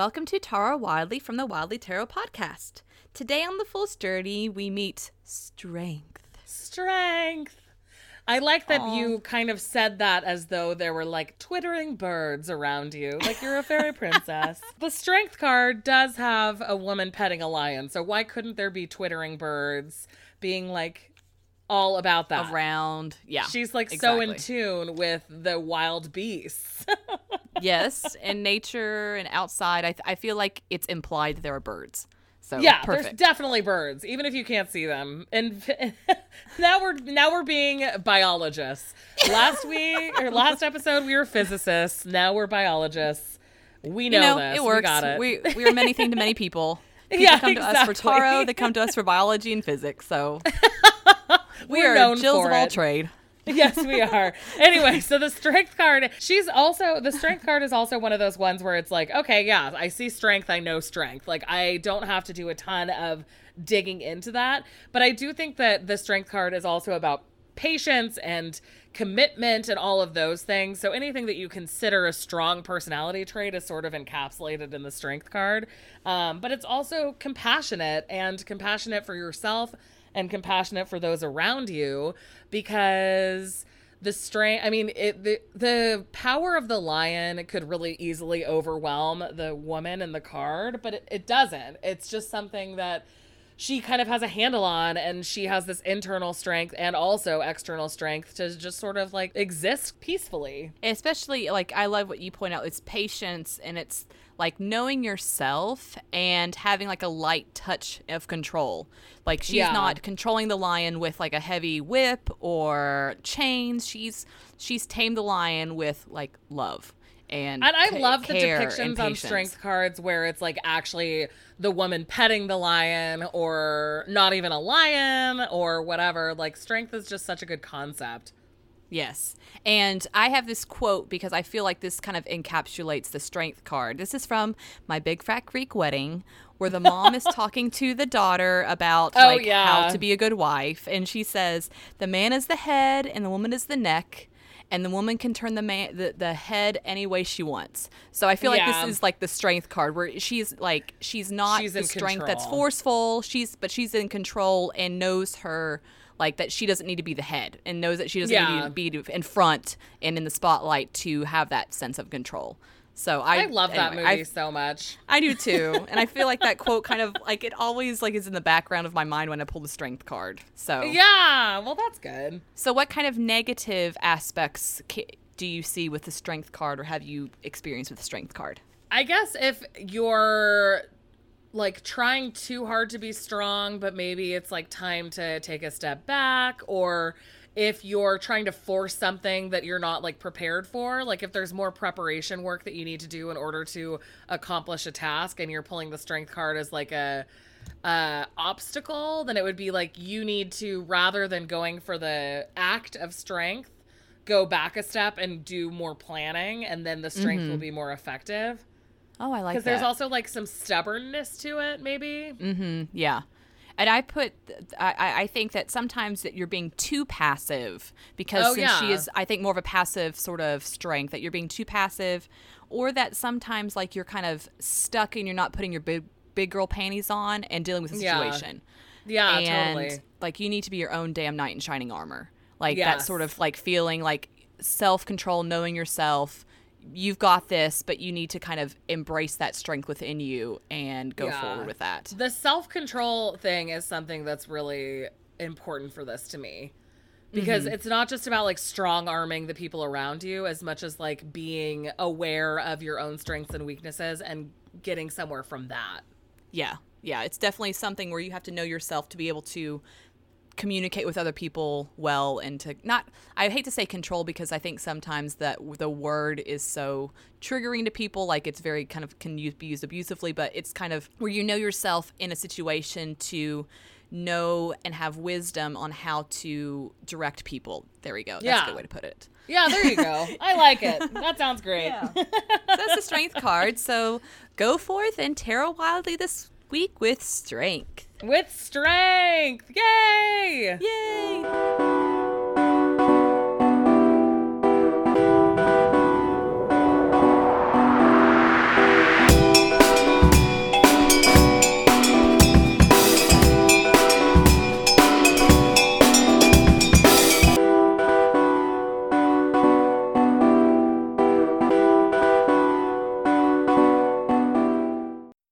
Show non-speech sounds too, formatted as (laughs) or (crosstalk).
welcome to Tarot Wildly from the Wildly Tarot podcast. Today on the Fool's Journey, we meet strength. Strength. I like that Aww. you kind of said that as though there were like twittering birds around you, like you're a fairy princess. (laughs) the strength card does have a woman petting a lion, so why couldn't there be twittering birds being like all about that? Around, yeah. She's like exactly. so in tune with the wild beasts. (laughs) yes, in nature and outside, I, th- I feel like it's implied there are birds. So yeah, perfect. there's definitely birds, even if you can't see them. And (laughs) now we're now we're being biologists. Last week or last episode, we were physicists. Now we're biologists. We know, you know this. It works. We got it. We we are many things to many people. (laughs) People yeah, come to exactly. us for tarot. They come to us for biology and physics. So (laughs) we are Jills of all trade. (laughs) yes, we are. Anyway, so the strength card, she's also, the strength card is also one of those ones where it's like, okay, yeah, I see strength, I know strength. Like, I don't have to do a ton of digging into that. But I do think that the strength card is also about patience and commitment and all of those things. So anything that you consider a strong personality trait is sort of encapsulated in the strength card. Um, but it's also compassionate and compassionate for yourself and compassionate for those around you because the strength i mean it the, the power of the lion could really easily overwhelm the woman in the card but it, it doesn't. It's just something that she kind of has a handle on and she has this internal strength and also external strength to just sort of like exist peacefully especially like i love what you point out it's patience and it's like knowing yourself and having like a light touch of control. Like she's Yeah. not controlling the lion with like a heavy whip or chains. She's she's tamed the lion with like love. And, And I love the depictions on strength cards where it's like actually the woman petting the lion or not even a lion or whatever. Like strength is just such a good concept. Yes. And I have this quote because I feel like this kind of encapsulates the strength card. This is from my Big Fat Greek wedding where the mom is (laughs) talking to the daughter about Oh, like yeah. how to be a good wife and she says the man is the head and the woman is the neck and the woman can turn the man the, the head any way she wants. So I feel like this is like the strength card where she's like she's not She's the strength that's forceful. She's but she's in control and knows her like that she doesn't need to be the head and knows that she doesn't Yeah. need to be in front and in the spotlight to have that sense of control. So I, I, love that anyway, movie so much. I, I do too, (laughs) and I feel like that quote kind of like it always like is in the background of my mind when I pull the strength card. So Yeah, well, that's good. So what kind of negative aspects do you see with the strength card, or have you experienced with the strength card? I guess if you're like trying too hard to be strong, but maybe it's like time to take a step back, or if you're trying to force something that you're not like prepared for, like if there's more preparation work that you need to do in order to accomplish a task and you're pulling the strength card as like a uh obstacle, then it would be like you need to rather than going for the act of strength, go back a step and do more planning and then the strength will be more effective Oh, I like that. because there's also like some stubbornness to it maybe Mm-hmm. Yeah. And I put, I, I think that sometimes that you're being too passive because Oh, since she is, I think more of a passive sort of strength that you're being too passive, or that sometimes like you're kind of stuck and you're not putting your big big girl panties on and dealing with the Yeah. situation. yeah and totally like you need to be your own damn knight in shining armor. Like that sort of like feeling like self control, knowing yourself. You've got this, but you need to kind of embrace that strength within you and go Yeah. forward with that. the self-control thing is something that's really important for this to me because Mm-hmm. it's not just about like strong arming the people around you as much as like being aware of your own strengths and weaknesses and getting somewhere from that Yeah, yeah, it's definitely something where you have to know yourself to be able to communicate with other people well and to not I hate to say control because I think sometimes that the word is so triggering to people like it's very kind of can use, be used abusively but it's kind of where you know yourself in a situation to know and have wisdom on how to direct people. There we go. That's a good way to put it. yeah there you go (laughs) i like it that sounds great So that's the strength card. So go forth and tarot wildly this week with strength. with strength yay Yay!